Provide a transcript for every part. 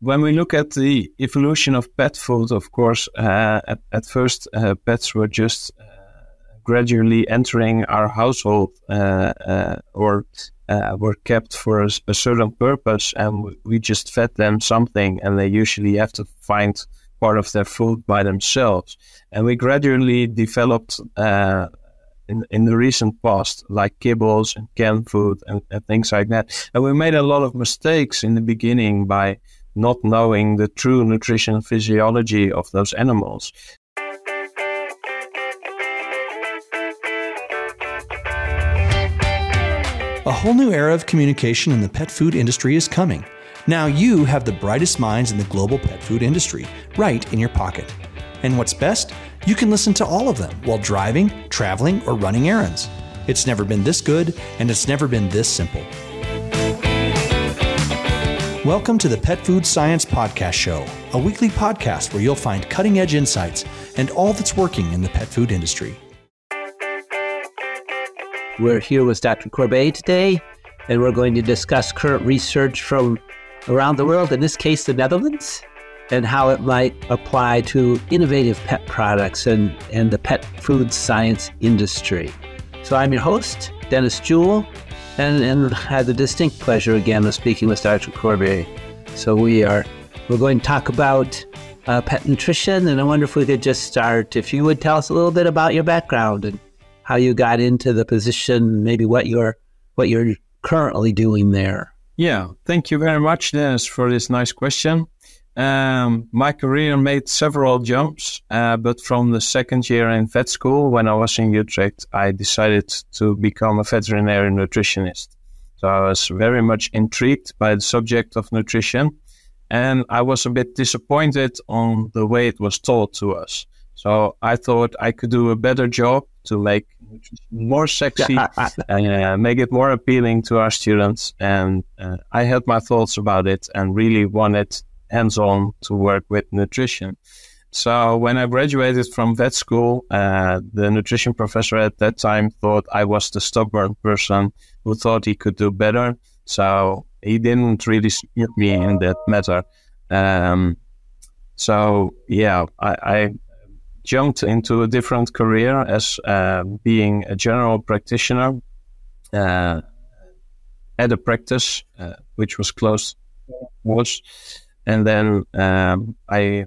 when we look at the evolution of pet food, of course, uh, at, at, first uh, pets were just uh, gradually entering our household uh, uh, or uh, were kept for a, a, certain purpose, and we just fed them something, and they usually have to find part of their food by themselves. And we gradually developed in, in the recent past, like kibbles and canned food and, and things like that. And we made a lot of mistakes in the beginning by not knowing the true nutrition physiology of those animals. A whole new era of communication in the pet food industry is coming. Now you have the brightest minds in the global pet food industry right in your pocket. And what's best? You can listen to all of them while driving, traveling, or running errands. It's never been this good, and it's never been this simple. Welcome to the Pet Food Science Podcast Show, a weekly podcast where you'll find cutting edge insights and all that's working in the pet food industry. We're here with Dr. Corbee today, and we're going to discuss current research from around the world, in this case, the Netherlands, and how it might apply to innovative pet products and, and the pet food science industry. So I'm your host, Dennis Jewell, and, and had the distinct pleasure again of speaking with Dr. Corbee. So we are we're going to talk about uh, pet nutrition, and I wonder if we could just start. If you would tell us a little bit about your background and how you got into the position, maybe what you're what you're currently doing there. Yeah, thank you very much, Dennis, for this nice question. Um, my career made several jumps, uh, but from the second year in vet school, when I was in Utrecht, I decided to become a veterinary nutritionist. So I was very much intrigued by the subject of nutrition, and I was a bit disappointed on the way it was taught to us. So I thought I could do a better job to make more sexy, uh, make it more appealing to our students. And uh, I had my thoughts about it and really wanted hands on to work with nutrition. So when I graduated from vet school, uh, the nutrition professor at that time thought I was the stubborn person who thought he could do better. So he didn't really support me in that matter. Um, so yeah, I, I, jumped into a different career as uh, being a general practitioner uh, at a practice uh, which was close was and then um, I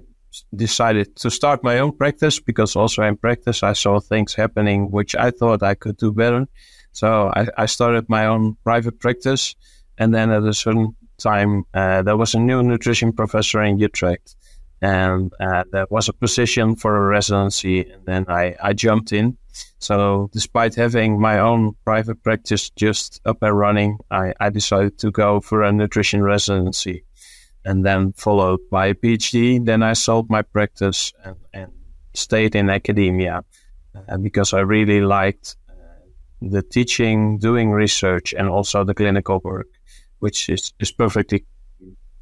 decided to start my own practice because also in practice I saw things happening which I thought I could do better. So I, I started my own private practice. And then at a certain time, uh, there was a new nutrition professor in Utrecht. And uh, there was a position for a residency. And then I, I jumped in. So despite having my own private practice just up and running, I, I decided to go for a nutrition residency and then followed by a PhD. Then I sold my practice and, and stayed in academia uh, because I really liked uh, the teaching, doing research, and also the clinical work, which is, is perfectly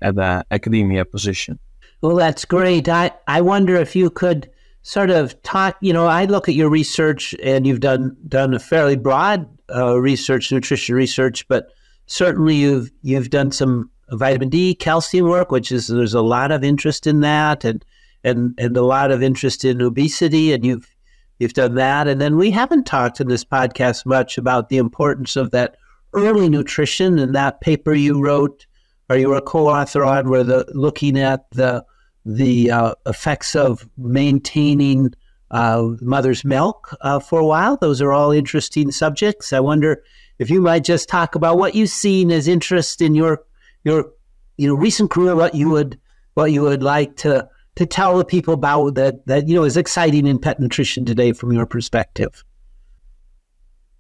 at the academia position. Well, that's great. I, I wonder if you could sort of talk. You know, I look at your research, and you've done done a fairly broad uh, research, nutrition research, but certainly you've you've done some vitamin D, calcium work, which is there's a lot of interest in that, and and and a lot of interest in obesity, and you've you've done that, and then we haven't talked in this podcast much about the importance of that early nutrition and that paper you wrote or you were a co-author on, where the looking at the the uh, effects of maintaining uh, mother's milk uh, for a while. Those are all interesting subjects. I wonder if you might just talk about what you've seen as interest in your your you know recent career, what you would what you would like to to tell the people about that that you know is exciting in pet nutrition today from your perspective.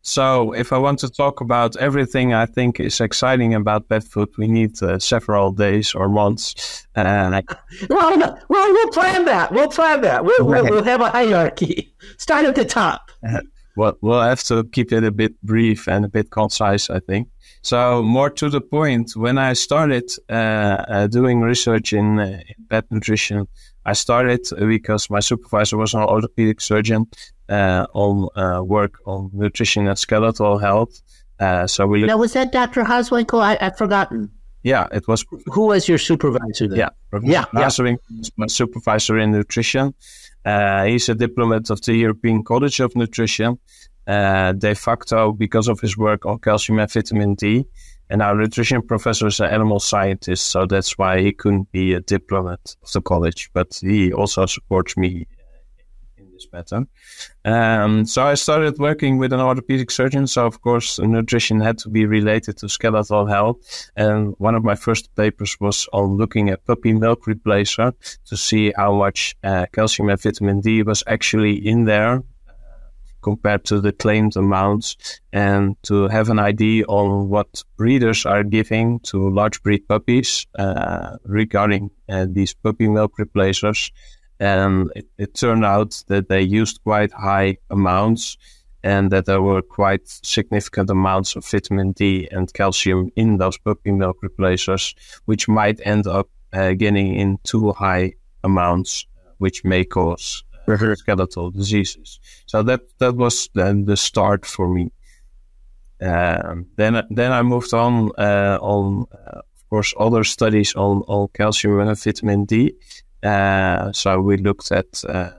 So, if I want to talk about everything I think is exciting about pet food, we need uh, several days or months. Uh, well, no, well, we'll plan that. We'll plan that. We'll, we'll, we'll have a hierarchy. Start at the top. Uh, well, we'll have to keep it a bit brief and a bit concise, I think. So more to the point, when I started uh, uh, doing research in, uh, in, pet nutrition, I started because my supervisor was an orthopedic surgeon uh, on uh, work on nutrition and skeletal health. Uh, so we now was that Dr. Hazewinkel? I, I've forgotten. Yeah, it was. Who was your supervisor then? Yeah, Professor Yeah, yeah. Nasering was my supervisor in nutrition. Uh, he's a diplomat of the European College of Nutrition, uh, de facto because of his work on calcium and vitamin D. And our nutrition professor is an animal scientist, so that's why he couldn't be a diplomat of the college. But he also supports me in this matter. Um, so I started working with an orthopedic surgeon. So of course, nutrition had to be related to skeletal health. And one of my first papers was on looking at puppy milk replacer to see how much uh, calcium and vitamin D was actually in there compared to the claimed amounts and to have an idea on what breeders are giving to large breed puppies uh, regarding uh, these puppy milk replacers. And it, it, turned out that they used quite high amounts and that there were quite significant amounts of vitamin D and calcium in those puppy milk replacers, which might end up uh, getting in too high amounts, which may cause uh, skeletal diseases. So that that was then the start for me. Um, then then I moved on uh, on uh, of course other studies on on calcium and vitamin D. Uh, so we looked at uh,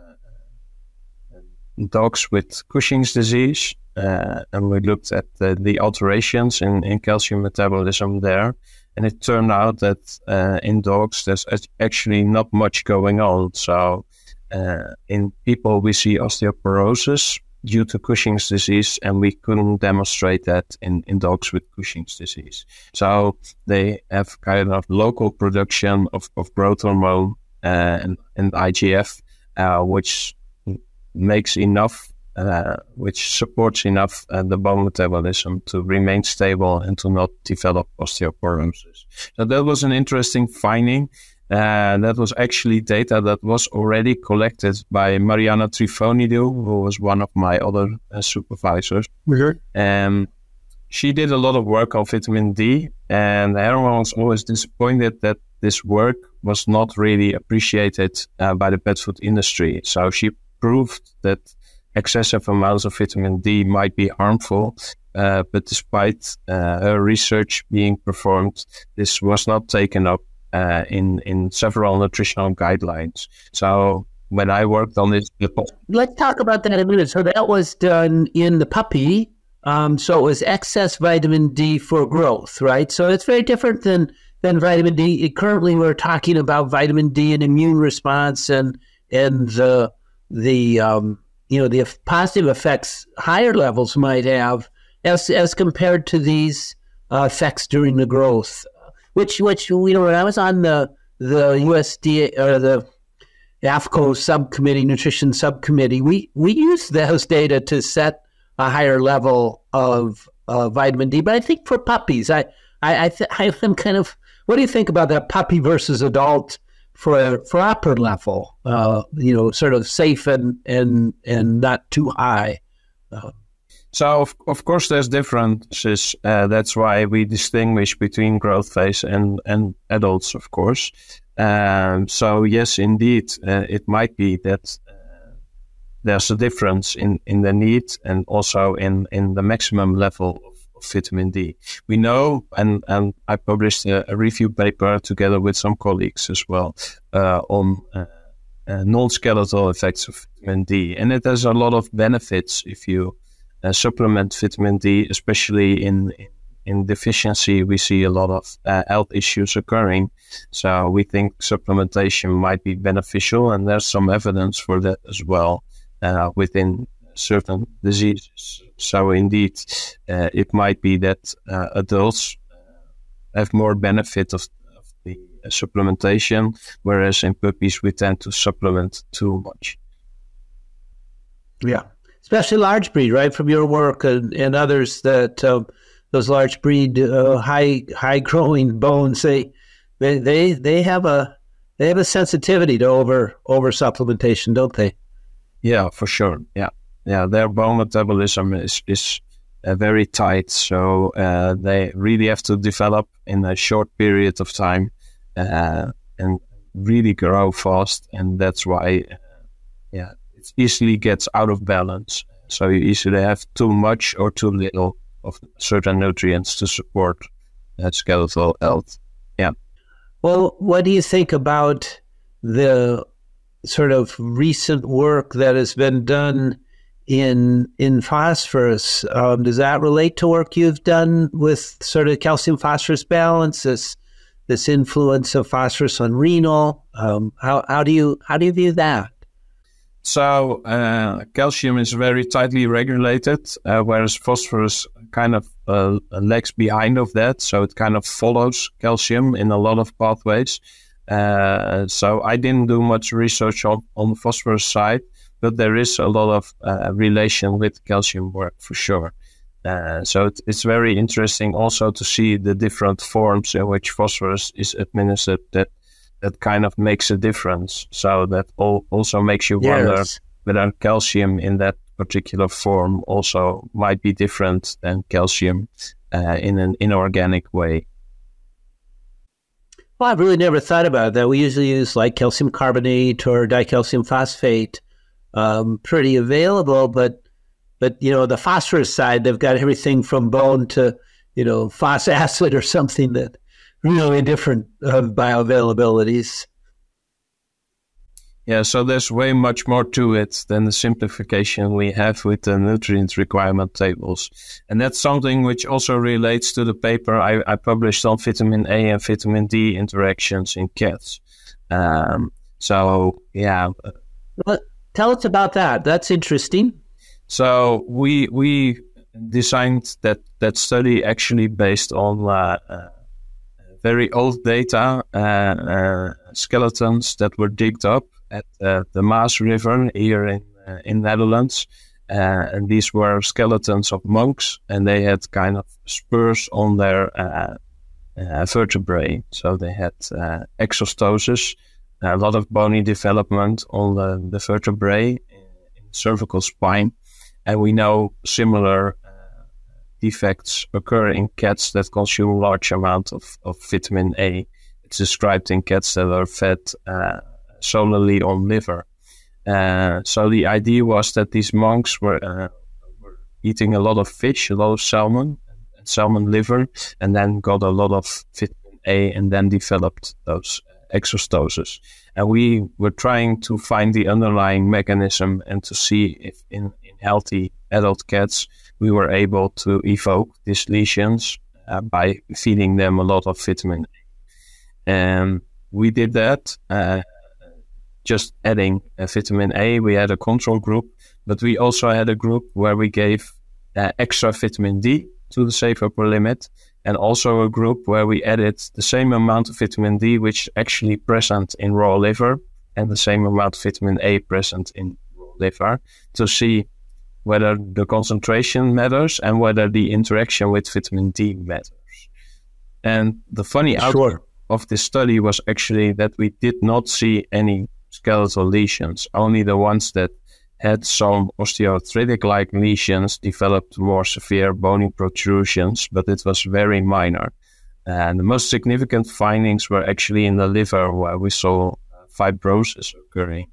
dogs with Cushing's disease, uh, and we looked at the, the alterations in, in calcium metabolism there. And it turned out that uh, in dogs, there's actually not much going on. So uh, in people, we see osteoporosis due to Cushing's disease, and we couldn't demonstrate that in, in dogs with Cushing's disease. So they have kind of local production of, of growth hormone uh, and, and IGF, uh, which makes enough, uh, which supports enough the bone metabolism to remain stable and to not develop osteoporosis. So that was an interesting finding. Uh, that was actually data that was already collected by Marianna Tryfonidou, who was one of my other uh, supervisors. And she did a lot of work on vitamin D, and everyone was always disappointed that this work was not really appreciated uh, by the pet food industry. So she proved that excessive amounts of vitamin D might be harmful. Uh, but despite uh, her research being performed, this was not taken up uh, in in several nutritional guidelines. So when I worked on this, let's talk about that a minute. So that was done in the puppy. Um, so it was excess vitamin D for growth, right? So it's very different than than vitamin D. Currently, we're talking about vitamin D and immune response and and the the um, you know the positive effects higher levels might have as as compared to these uh, effects during the growth, which which you know when I was on the the USDA or the AAFCO subcommittee, nutrition subcommittee, we we used those data to set a higher level of uh, vitamin D. But I think for puppies, I I I, th- I am kind of what do you think about that puppy versus adult for for upper level? Uh, you know, sort of safe and and and not too high. Uh, so of, of course there's differences. Uh, that's why we distinguish between growth phase and and adults, of course. Um, so yes, indeed, uh, it might be that uh, there's a difference in, in the need and also in, in the maximum level of, of vitamin D. We know, and, and I published a, a, review paper together with some colleagues as well uh, on uh, non-skeletal effects of vitamin D, and it has a lot of benefits if you uh, supplement vitamin D, especially in, in deficiency, we see a lot of uh, health issues occurring. So we think supplementation might be beneficial, and there's some evidence for that as well uh, within certain diseases. So indeed, uh, it might be that uh, adults uh, have more benefit of, of the supplementation, whereas in puppies we tend to supplement too much. Yeah, especially large breed, right? From your work and, and others that um, those large breed uh, high high growing bones they they they they have a they have a sensitivity to over over supplementation, don't they? Yeah, for sure. Yeah, yeah. Their bone metabolism is is uh, very tight, so uh, they really have to develop in a short period of time uh, and really grow fast, and that's why, it easily gets out of balance. So you easily have too much or too little of certain nutrients to support that skeletal health. Yeah. Well, what do you think about the sort of recent work that has been done in in phosphorus? Um, does that relate to work you've done with sort of calcium phosphorus balance? This this influence of phosphorus on renal. Um, how how do you how do you view that? So uh, calcium is very tightly regulated, uh, whereas phosphorus kind of uh, lags behind of that. So it kind of follows calcium in a lot of pathways. Uh, so I didn't do much research on, on the phosphorus side, but there is a lot of uh, relation with calcium work for sure. Uh, so it, it's very interesting also to see the different forms in which phosphorus is administered that that kind of makes a difference. So that all, also makes you yes. wonder whether calcium in that particular form also might be different than calcium uh, in an inorganic way. Well, I've really never thought about that. We usually use like calcium carbonate or dicalcium phosphate, um, pretty available, but but you know the phosphorus side, they've got everything from bone to you know phos acid or something that really different uh, bioavailabilities. Yeah, so there's way much more to it than the simplification we have with the nutrient requirement tables. And that's something which also relates to the paper I, I published on vitamin A and vitamin D interactions in cats. Um, so, yeah. Well, tell us about that. That's interesting. So, we, we designed that, that study actually based on uh, uh, very old data, uh, uh, skeletons that were digged up at uh, the Maas River here in uh, in Netherlands. Uh, and these were skeletons of monks, and they had kind of spurs on their vertebrae. So they had exostosis, a lot of bony development on the, the vertebrae in cervical spine. And we know similar defects occur in cats that consume large amounts of, of vitamin A. It's described in cats that are fed uh, solely on liver. Uh, so the idea was that these monks were, uh, were eating a lot of fish, a lot of salmon, and salmon liver, and then got a lot of vitamin A, and then developed those exostoses. And we were trying to find the underlying mechanism and to see if in, in healthy adult cats we were able to evoke these lesions uh, by feeding them a lot of vitamin A. And we did that. Uh, just adding vitamin A. We had a control group, but we also had a group where we gave uh, extra vitamin D to the safe upper limit, and also a group where we added the same amount of vitamin D, which is actually present in raw liver, and the same amount of vitamin A present in raw liver, to see whether the concentration matters and whether the interaction with vitamin D matters. And the funny sure. outcome of this study was actually that we did not see any skeletal lesions. Only the ones that had some osteoarthritic like lesions developed more severe bony protrusions, but it was very minor. And the most significant findings were actually in the liver, where we saw fibrosis occurring.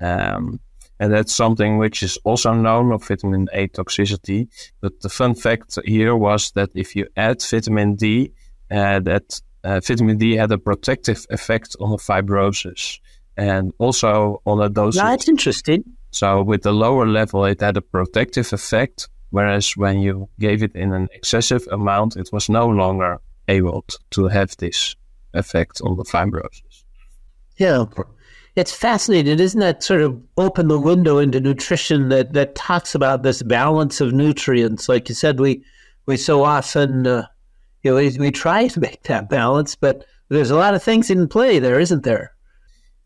Um, and that's something which is also known of vitamin A toxicity. But the fun fact here was that if you add vitamin D, uh, that uh, vitamin D had a protective effect on the fibrosis and also on a dose. That's interesting. So with the lower level, it had a protective effect, whereas when you gave it in an excessive amount, it was no longer able to have this effect on the fibrosis. Yeah, it's fascinating, isn't that? Sort of open the window into nutrition that that talks about this balance of nutrients. Like you said, we we so often uh, you know we, we try to make that balance, but there's a lot of things in play there, isn't there?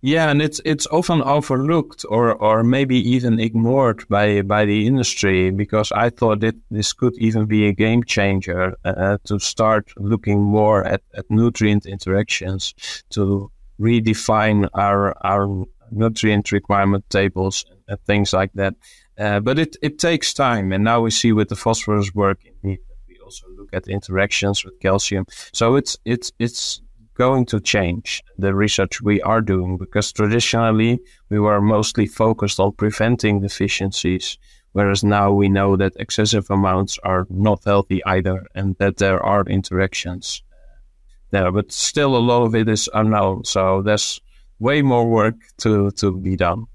Yeah, and it's it's often overlooked or or maybe even ignored by by the industry because I thought that this could even be a game changer uh, to start looking more at, at nutrient interactions to redefine our our nutrient requirement tables and things like that. Uh, but it, it takes time, and now we see with the phosphorus work, we also look at interactions with calcium. So it's it's it's going to change the research we are doing because traditionally we were mostly focused on preventing deficiencies, whereas now we know that excessive amounts are not healthy either and that there are interactions there, but still a lot of it is unknown. So there's way more work to to be done.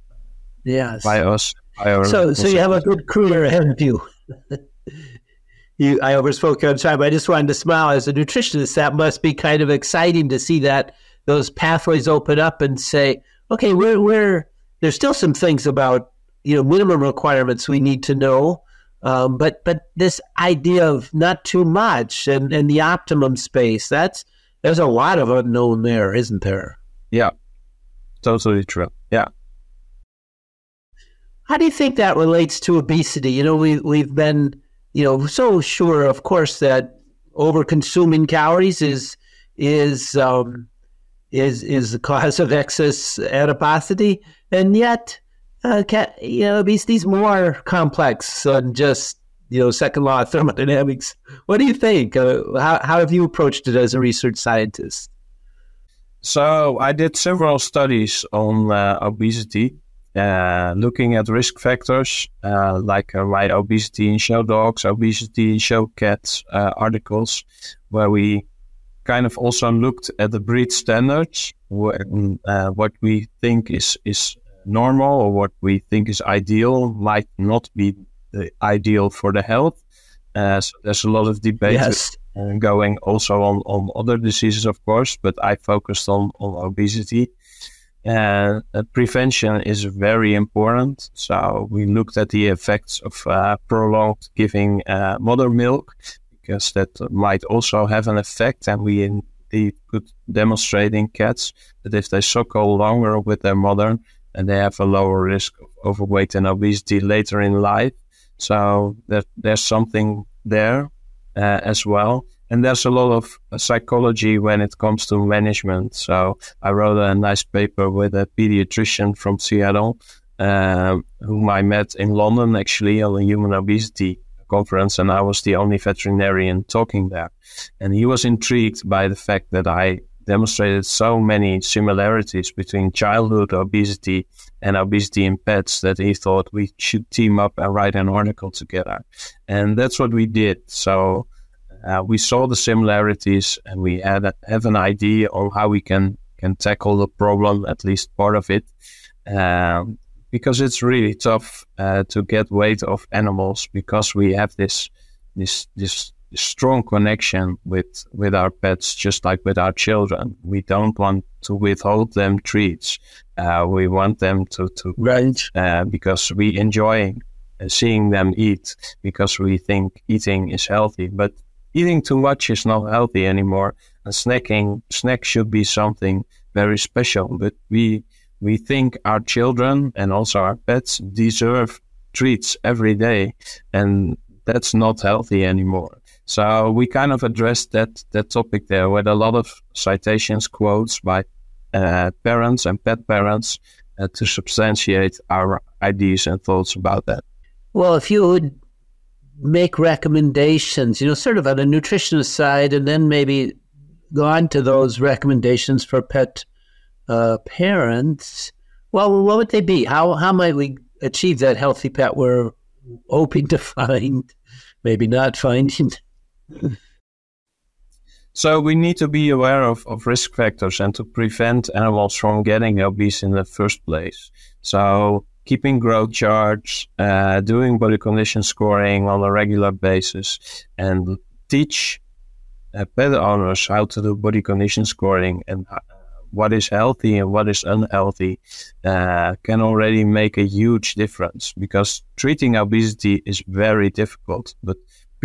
Yes. By us. By so so you have a good career ahead of you. you I overspoke you on time, but I just wanted to smile as a nutritionist. That must be kind of exciting to see that those pathways open up and say, okay, we're we're there's still some things about you know minimum requirements we need to know. Um, but but this idea of not too much and, and the optimum space that's there's a lot of unknown there, isn't there? Yeah, totally true. Yeah. How do you think that relates to obesity? You know, we we've been, you know, so sure, of course, that over consuming calories is is um, is is the cause of excess adiposity, and yet, uh, you know, obesity is more complex than just you know second law of thermodynamics. What do you think? Uh, how how have you approached it as a research scientist? So I did several studies on uh, obesity, uh, looking at risk factors uh, like uh, my obesity in show dogs, obesity in show cats uh, articles, where we kind of also looked at the breed standards, uh, what we think is is normal or what we think is ideal might not be ideal for the health. Uh, so there's a lot of debate yes. going also on, on other diseases, of course, but I focused on, on obesity. Uh, prevention is very important. So we looked at the effects of uh, prolonged giving uh, mother milk because that might also have an effect. And we indeed could demonstrate in cats that if they suckle longer with their mother, and they have a lower risk of overweight and obesity later in life. So that there's something there uh, as well. And there's a lot of psychology when it comes to management. So I wrote a nice paper with a pediatrician from Seattle, uh, whom I met in London actually on a human obesity conference, and I was the only veterinarian talking there. And he was intrigued by the fact that I demonstrated so many similarities between childhood obesity and obesity in pets that he thought we should team up and write an article together. And that's what we did. So uh, we saw the similarities and we had a, have an idea on how we can, can tackle the problem, at least part of it. Um, because it's really tough uh, to get weight of animals because we have this this this strong connection with with our pets, just like with our children. We don't want to withhold them treats. Uh, we want them to to right uh, because we enjoy uh, seeing them eat because we think eating is healthy. But eating too much is not healthy anymore. And snacking snack should be something very special. But we we think our children and also our pets deserve treats every day, and that's not healthy anymore. So we kind of addressed that that topic there with a lot of citations, quotes by uh, parents and pet parents uh, to substantiate our ideas and thoughts about that. Well, if you would make recommendations, you know, sort of on the nutritionist side, and then maybe go on to those recommendations for pet uh, parents, well, what would they be? How how might we achieve that healthy pet we're hoping to find, maybe not finding? So we need to be aware of, of risk factors and to prevent animals from getting obese in the first place. So keeping growth charts, uh, doing body condition scoring on a regular basis, and teach uh, pet owners how to do body condition scoring and uh, what is healthy and what is unhealthy uh, can already make a huge difference because treating obesity is very difficult, but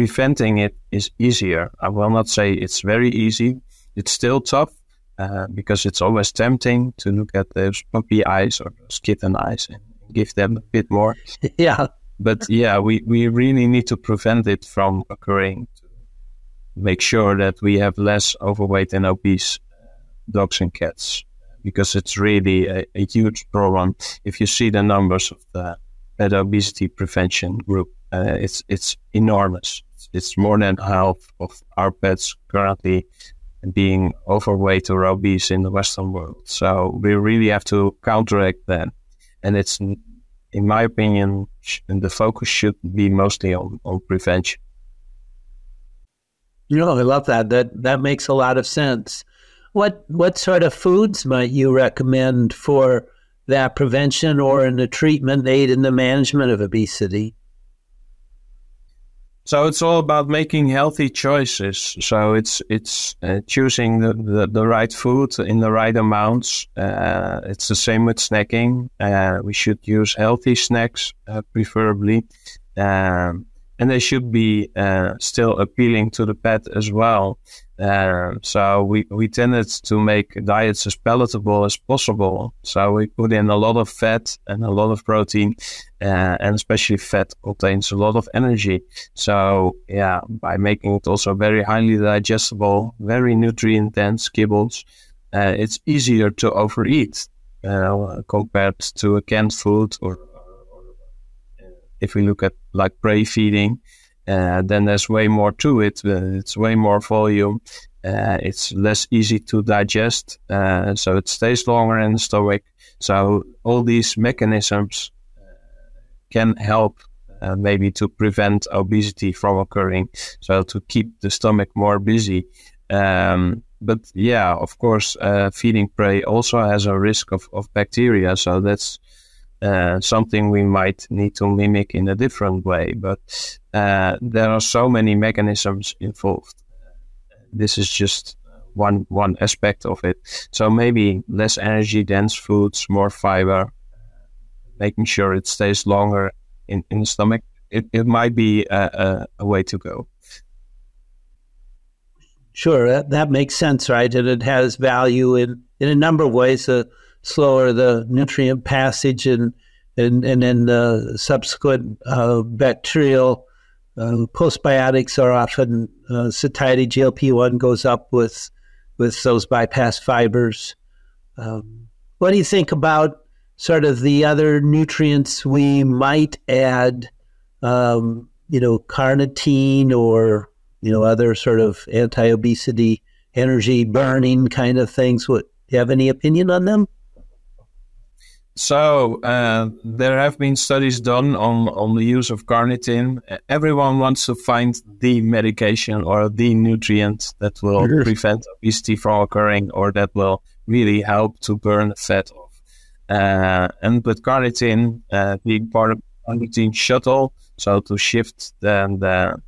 preventing it is easier. I will not say it's very easy. It's still tough uh, because it's always tempting to look at those puppy eyes or those kitten eyes and give them a bit more. yeah. But yeah, we, we really need to prevent it from occurring to make sure that we have less overweight and obese dogs and cats because it's really a, a, huge problem. If you see the numbers of the pet obesity prevention group, uh, it's it's enormous. It's, more than half of our pets currently being overweight or obese in the Western world. So we really have to counteract that, and it's, in my opinion, the focus should be mostly on on prevention. You know, I love that. That that makes a lot of sense. What what sort of foods might you recommend for that prevention or in the treatment aid in the management of obesity? So it's all about making healthy choices. So it's it's uh, choosing the, the, the, right food in the right amounts. Uh, it's the same with snacking. Uh, we should use healthy snacks, uh, preferably. Um, and they should be uh, still appealing to the pet as well. Uh, so we, we tended to make diets as palatable as possible. So we put in a lot of fat and a lot of protein, uh, and especially fat contains a lot of energy. So yeah, by making it also very highly digestible, very nutrient dense kibbles, uh, it's easier to overeat uh, compared to a canned food or if we look at like prey feeding, uh, then there's way more to it. Uh, it's way more volume. Uh, it's less easy to digest, uh, so it stays longer in the stomach. So all these mechanisms uh, can help uh, maybe to prevent obesity from occurring. So to keep the stomach more busy. Um, but yeah, of course, feeding prey also has a risk of, of bacteria. So that's uh, something we might need to mimic in a different way. But uh, there are so many mechanisms involved. This is just one one aspect of it. So maybe less energy dense foods, more fiber, making sure it stays longer in, in the stomach. It, it might be a, a, a way to go. Sure, that, that makes sense, right? And it has value in, in a number of ways. Uh, slower the nutrient passage and and, and then the subsequent uh, bacterial uh, postbiotics are often uh, satiety GLP-1 goes up with with those bypass fibers. Um, what do you think about sort of the other nutrients we might add? Um, you know, carnitine or you know other sort of anti-obesity, energy burning kind of things. What do you have any opinion on them? So uh, there have been studies done on, on the use of carnitine. Everyone wants to find the medication or the nutrient that will prevent obesity from occurring or that will really help to burn fat off. Uh, and with carnitine uh, being part of the carnitine shuttle, so to shift the, the,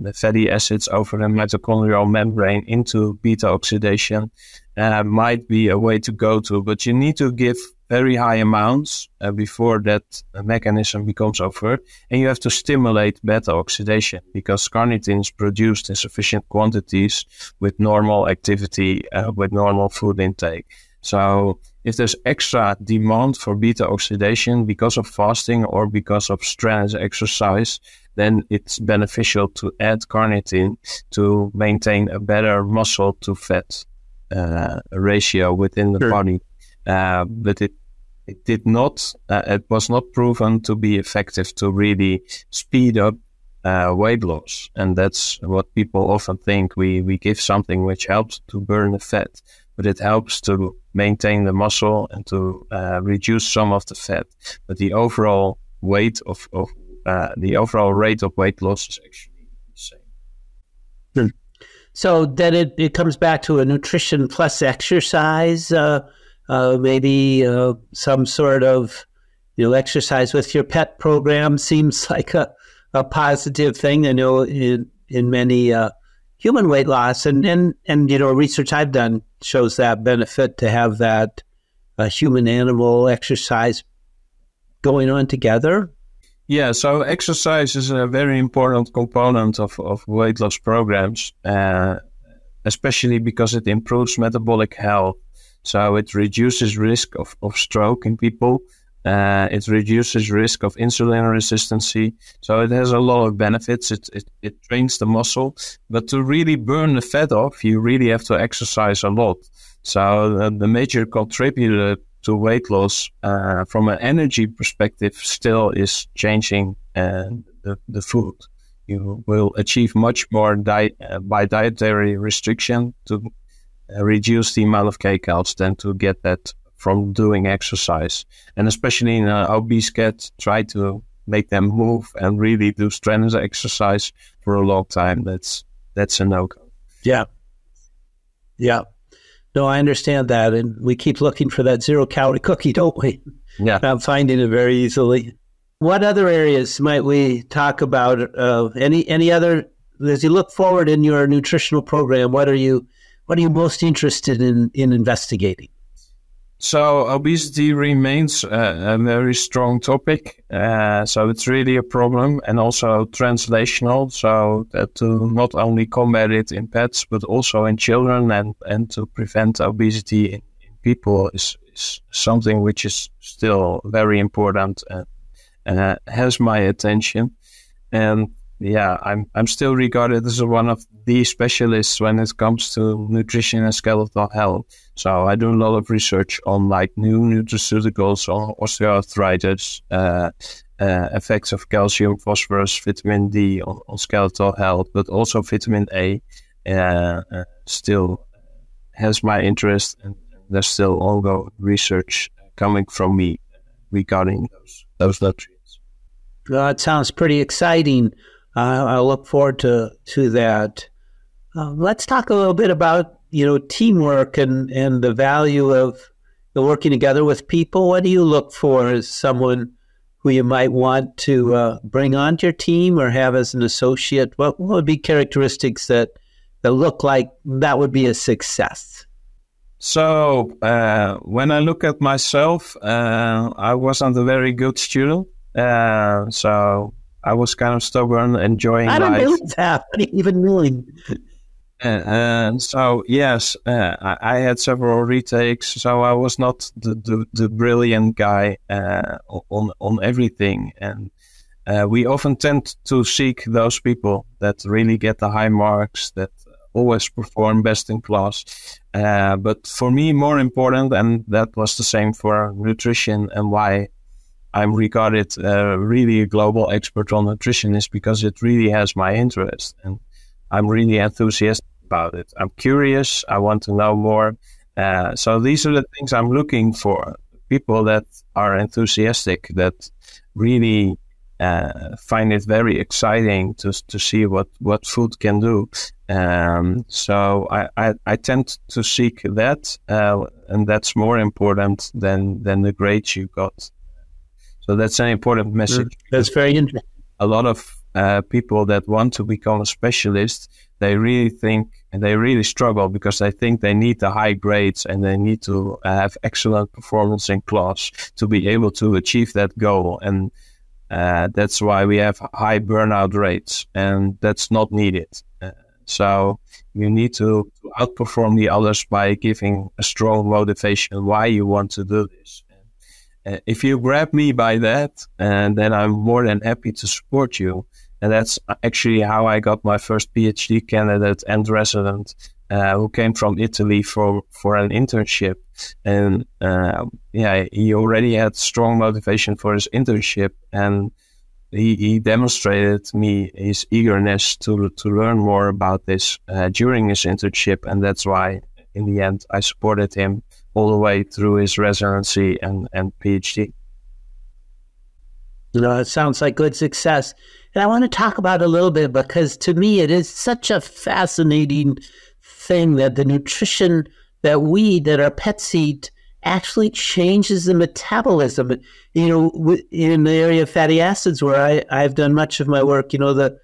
the fatty acids over the mitochondrial membrane into beta oxidation, uh, might be a way to go to. But you need to give very high amounts uh, before that mechanism becomes overt. And you have to stimulate beta oxidation because carnitine is produced in sufficient quantities with normal activity, uh, with normal food intake. So if there's extra demand for beta oxidation because of fasting or because of strenuous exercise, then it's beneficial to add carnitine to maintain a better muscle to fat uh, ratio within the sure. body. Uh, but it it did not. Uh, it was not proven to be effective to really speed up uh, weight loss, and that's what people often think. We we give something which helps to burn the fat, but it helps to maintain the muscle and to uh, reduce some of the fat. But the overall weight of, of uh, the overall rate of weight loss is actually the same. Hmm. So then it, it comes back to a nutrition plus exercise uh, maybe uh, some sort of you know exercise with your pet program seems like a, a positive thing. I know in in many uh, human weight loss and, and and you know research I've done shows that benefit to have that uh, human animal exercise going on together. Yeah, so exercise is a very important component of, of weight loss programs, uh, especially because it improves metabolic health so it reduces risk of, of stroke in people. Uh, it reduces risk of insulin resistance. So it has a lot of benefits. It, it, it trains the muscle. But to really burn the fat off, you really have to exercise a lot. So the major contributor to weight loss uh, from an energy perspective still is changing uh, the, the food. You will achieve much more di- uh, by dietary restriction to reduce the amount of kcals than to get that from doing exercise. And especially in an obese cat, try to make them move and really do strenuous exercise for a long time. That's that's a no go. Yeah. Yeah. No, I understand that. And we keep looking for that zero calorie cookie, don't we? Yeah. I'm finding it very easily. What other areas might we talk about? Uh, any any other as you look forward in your nutritional program, what are you what are you most interested in in investigating? So obesity remains a very strong topic. Uh, so it's really a problem and also translational. So that to not only combat it in pets but also in children and and to prevent obesity in, in people is, is something which is still very important and uh, has my attention. And yeah, I'm I'm still regarded as one of the specialists when it comes to nutrition and skeletal health. So I do a lot of research on like new nutraceuticals on osteoarthritis, uh, uh, effects of calcium, phosphorus, vitamin D on, on skeletal health, but also vitamin A. Uh, uh still has my interest, and there's still ongoing research coming from me regarding those those nutrients. It sounds pretty exciting. I look forward to to that. Uh, let's talk a little bit about you know teamwork and and the value of working together with people. What do you look for as someone who you might want to uh, bring onto your team or have as an associate? What, what would be characteristics that that look like that would be a success? So uh, when I look at myself, uh, I wasn't a very good student. Uh, so I was kind of stubborn, enjoying I don't life. know that. What do you even mean? And, and so, yes, uh, I, I, had several retakes. So I was not the, the, the brilliant guy uh, on on everything, and uh, we often tend to seek those people that really get the high marks, that always perform best in class. Uh, but for me, more important, and that was the same for nutrition and why I'm regarded uh, really a global expert on nutrition is because it really has my interest and I'm really enthusiastic about it. I'm curious. I want to know more. Uh, so these are the things I'm looking for. People that are enthusiastic, that really uh, find it very exciting to to see what what food can do. Um, so I, I, I tend to seek that, uh, and that's more important than than the grades you got. So that's an important mm, message. That's very interesting. A lot of uh, people that want to become a specialist, they really think and they really struggle because they think they need the high grades and they need to have excellent performance in class to be able to achieve that goal. And uh, that's why we have high burnout rates, and that's not needed. Uh, so you need to, to outperform the others by giving a strong motivation why you want to do this. Uh, if you grab me by that, and then I'm more than happy to support you. And that's actually how I got my first PhD candidate and resident, uh, who came from Italy for for an internship. And uh, yeah, he already had strong motivation for his internship, and he, he demonstrated me his eagerness to to learn more about this uh, during his internship, and that's why in the end I supported him all the way through his residency and, and PhD. You know, it sounds like good success. And I want to talk about a little bit because to me it is such a fascinating thing that the nutrition that we, that our pets eat, actually changes the metabolism. You know, in the area of fatty acids, where I, I've done much of my work, you know, the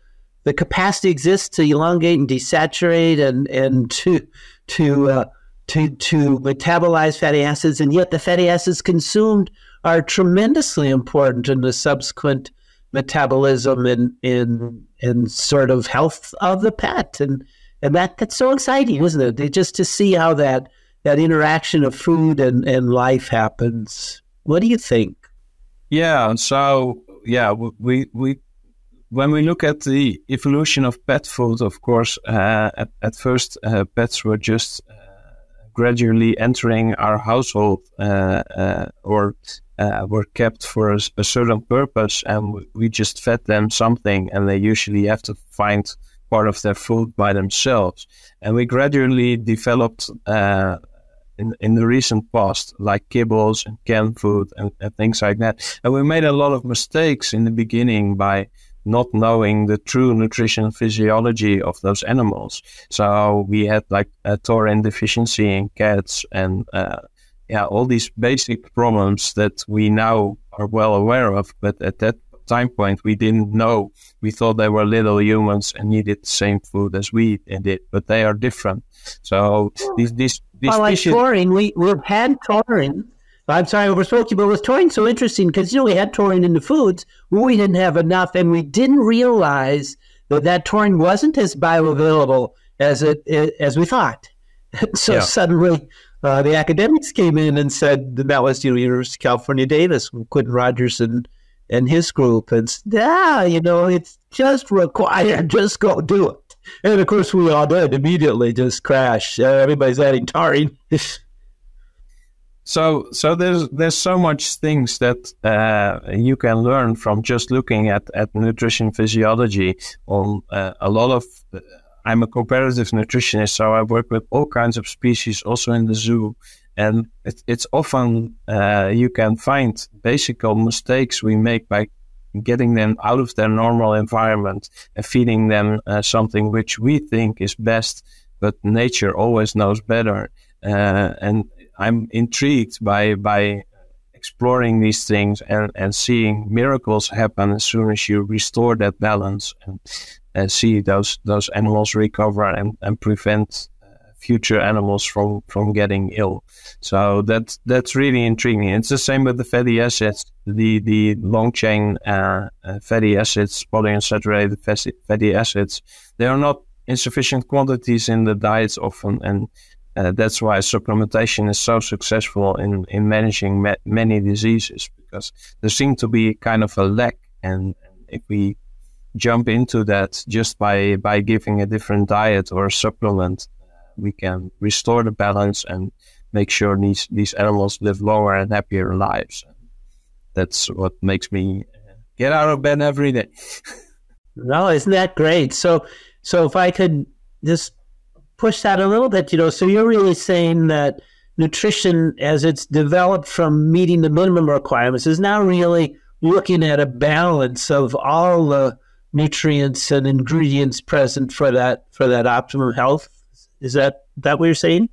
the capacity exists to elongate and desaturate and and to to uh, to, to metabolize fatty acids, and yet the fatty acids consumed are tremendously important in the subsequent metabolism and in in sort of health of the pet. And and that that's so exciting, isn't it? Just to see how that that interaction of food and, and life happens. What do you think? Yeah, and so yeah, we we when we look at the evolution of pet food, of course, uh, at, at first uh, pets were just gradually entering our household uh, uh, or uh, were kept for a, a, certain purpose and we just fed them something and they usually have to find part of their food by themselves. And we gradually developed in, in the recent past like kibbles and canned food and, and, things like that. And we made a lot of mistakes in the beginning by not knowing the true nutrition physiology of those animals. So we had like a taurine deficiency in cats and uh, yeah, all these basic problems that we now are well aware of. But at that time point, we didn't know. We thought they were little humans and needed the same food as we did, but they are different. So these these these well, like taurine, we we've had taurine. I'm sorry, I overspoke you, but with taurine so interesting because you know we had taurine in the foods, we didn't have enough, and we didn't realize that that taurine wasn't as bioavailable as it as we thought. so Yeah. suddenly, uh, the academics came in and said that, that was you know University of California Davis, Quinton Rogers and and his group, and yeah, you know it's just required, just go do it. And of course, we all did immediately, just crash. Uh, everybody's adding taurine. So, so there's there's so much things that uh, you can learn from just looking at, at nutrition physiology. On uh, a lot of, I'm a comparative nutritionist, so I work with all kinds of species, also in the zoo, and it, it's often uh, you can find basic mistakes we make by getting them out of their normal environment and feeding them uh, something which we think is best, but nature always knows better. Uh, and I'm intrigued by by exploring these things and, and seeing miracles happen as soon as you restore that balance and, and see those those animals recover and, and prevent uh, future animals from, from getting ill. So that's that's really intriguing. It's the same with the fatty acids, the the long chain uh, uh, fatty acids, polyunsaturated fatty fatty acids. They are not in sufficient quantities in the diets often, and uh, that's why supplementation is so successful in, in managing ma- many diseases because there seems to be kind of a lack. And if we jump into that just by, by giving a different diet or supplement, uh, we can restore the balance and make sure these, these animals live longer and happier lives. That's what makes me uh, get out of bed every day. No, isn't that great? So, so if I could just push that a little bit, you know, so you're really saying that nutrition, as it's developed from meeting the minimum requirements, is now really looking at a balance of all the nutrients and ingredients present for that for that optimum health. Is that that what you're saying?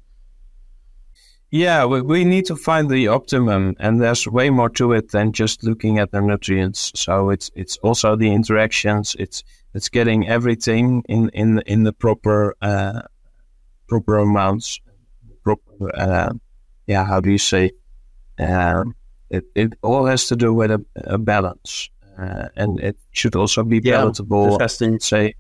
Yeah, we, we need to find the optimum, and there's way more to it than just looking at the nutrients. So it's it's also the interactions. It's it's getting everything in in in the proper uh, proper amounts. Proper, uh, yeah. How do you say? Um, it it all has to do with a, a balance, uh, and it should also be Yeah, palatable. Interesting. say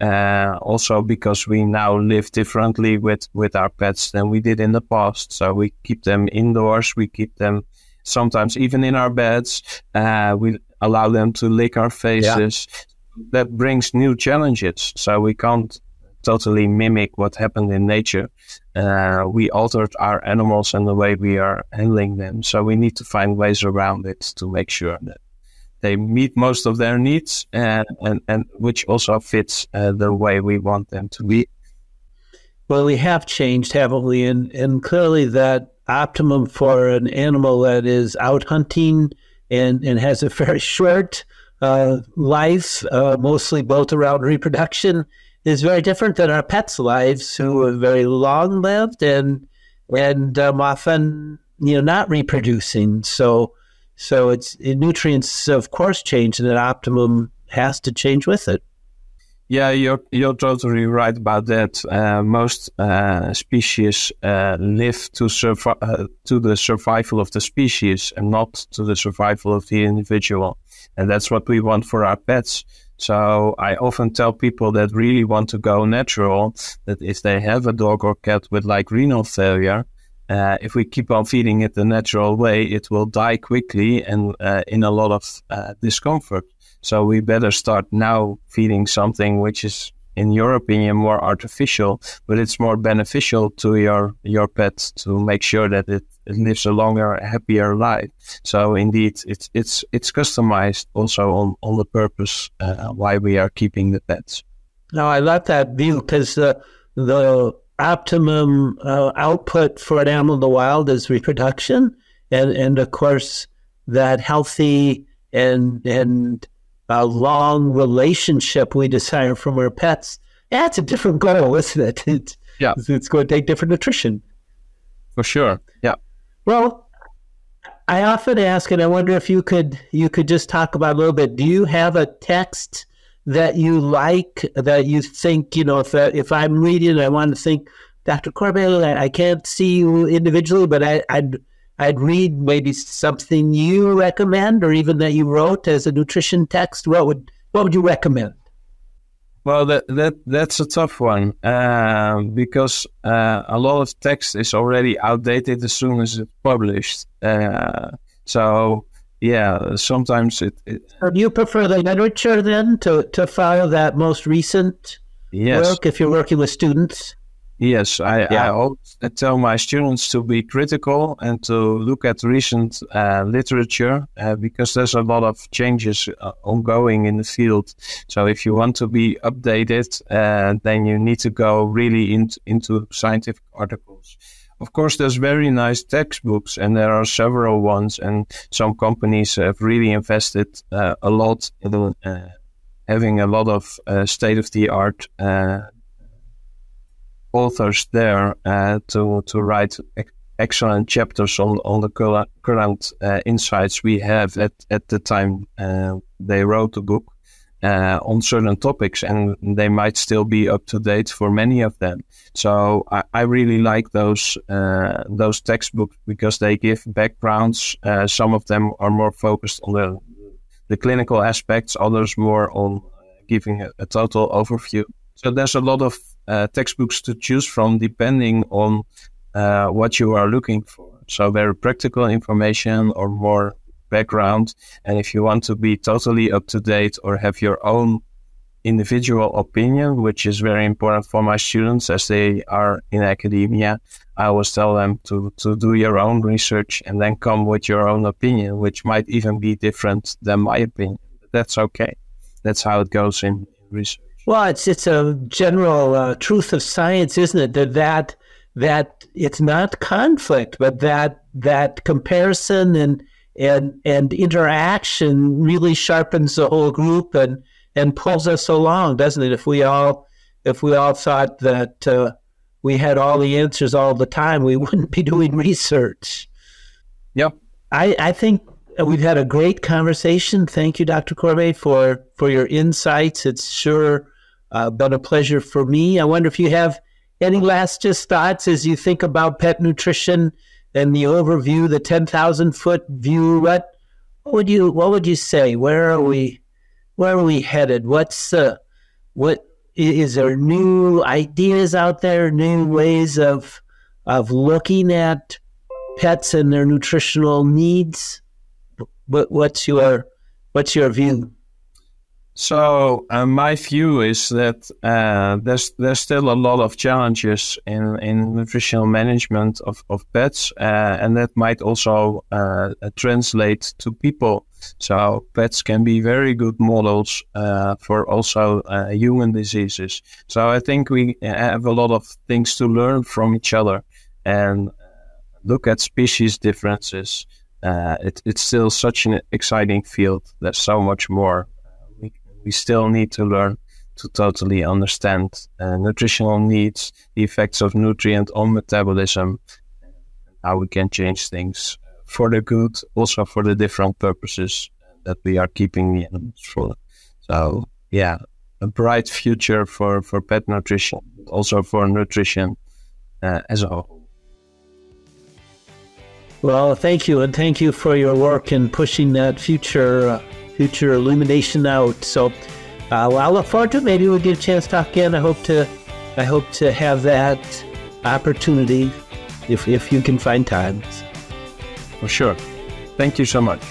uh, also because we now live differently with with our pets than we did in the past so we keep them indoors we keep them sometimes even in our beds uh, we allow them to lick our faces that brings new challenges so we can't totally mimic what happened in nature uh, we altered our animals and the way we are handling them so we need to find ways around it to make sure that they meet most of their needs and, and, and which also fits uh, the way we want them to be. Well, we have changed, haven't we? And and clearly that optimum for an animal that is out hunting and, and has a very short uh, life, uh, mostly built around reproduction, is very different than our pets' lives, who are very long lived and and um, often you know not reproducing. So so it's nutrients, of course, change, and an optimum has to change with it. Yeah, you're you're totally right about that. Uh, most uh, species uh, live to survive uh, to the survival of the species and not to the survival of the individual, and that's what we want for our pets. So I often tell people that really want to go natural that if they have a dog or cat with like renal failure, uh, if we keep on feeding it the natural way, it will die quickly and uh, in a lot of uh, discomfort. So we better start now feeding something which is, in your opinion, more artificial, but it's more beneficial to your your pet to make sure that it, it lives a longer, happier life. So indeed, it's it's it's customized also on on the purpose uh, why we are keeping the pets. No, I love that view because the the optimum uh, output for an animal in the wild is reproduction, and and of course that healthy and and a long relationship we desire from our pets, that's a different goal, isn't it? It's, yeah. It's going to take different nutrition. For sure. Yeah. Well, I often ask, and I wonder if you could you could just talk about a little bit. Do you have a text that you like that you think you know if if I'm reading, I want to think Dr. Corbee, I, I can't see you individually, but I, I'd I'd read maybe something you recommend, or even that you wrote as a nutrition text. What would what would you recommend? Well, that that that's a tough one uh, because uh, a lot of text is already outdated as soon as it's published. Uh, so yeah, sometimes it. it so do you prefer the literature then to to follow that most recent yes. work if you're working with students? Yes, I, yeah. I always tell my students to be critical and to look at recent uh, literature uh, because there's a lot of changes uh, ongoing in the field. So if you want to be updated, uh, then you need to go really in, into scientific articles. Of course, there's very nice textbooks, and there are several ones, and some companies have really invested uh, a lot in uh, having a lot of state of the art authors there uh, to to write excellent chapters on on the current uh, insights we have at at the time uh, they wrote the book uh, on certain topics, and they might still be up to date for many of them. So I, I really like those uh, those textbooks because they give backgrounds. Uh, some of them are more focused on the the clinical aspects, others more on giving a, a total overview. So there's a lot of uh, textbooks to choose from depending on uh, what you are looking for. So very practical information or more background. And if you want to be totally up to date or have your own individual opinion, which is very important for my students as they are in academia, I always tell them to, to do your own research and then come with your own opinion, which might even be different than my opinion. That's okay. That's how it goes in research. Well, it's it's a general uh, truth of science, isn't it? That that that it's not conflict, but that that comparison and and and interaction really sharpens the whole group and and pulls us along, doesn't it? If we all if we all thought that uh, we had all the answers all the time, we wouldn't be doing research. Yep. I, I think we've had a great conversation. Thank you, Dr. Corbee, for, for your insights. It's sure uh, been a pleasure for me. I wonder if you have any last just thoughts as you think about pet nutrition and the overview, the ten thousand foot view. What, what would you What would you say? Where are we? Where are we headed? What's uh, what is there new ideas out there? New ways of of looking at pets and their nutritional needs? What, what's your What's your view? So uh, my view is that uh, there's there's still a lot of challenges in, in nutritional management of, of pets, uh, and that might also uh, translate to people. So pets can be very good models uh, for also uh, human diseases. So I think we have a lot of things to learn from each other and look at species differences. It, it's still such an exciting field. There's so much more we still need to learn to totally understand uh, nutritional needs, the effects of nutrient on metabolism, how we can change things for the good, also for the different purposes that we are keeping the animals for. So, yeah, a bright future for, for pet nutrition, also for nutrition uh, as a whole. Well, thank you, and thank you for your work in pushing that future. Uh future illumination out. So uh, well, I look forward to it. Maybe we'll get a chance to talk again. I hope to I hope to have that opportunity if, if you can find time. For sure. Thank you so much.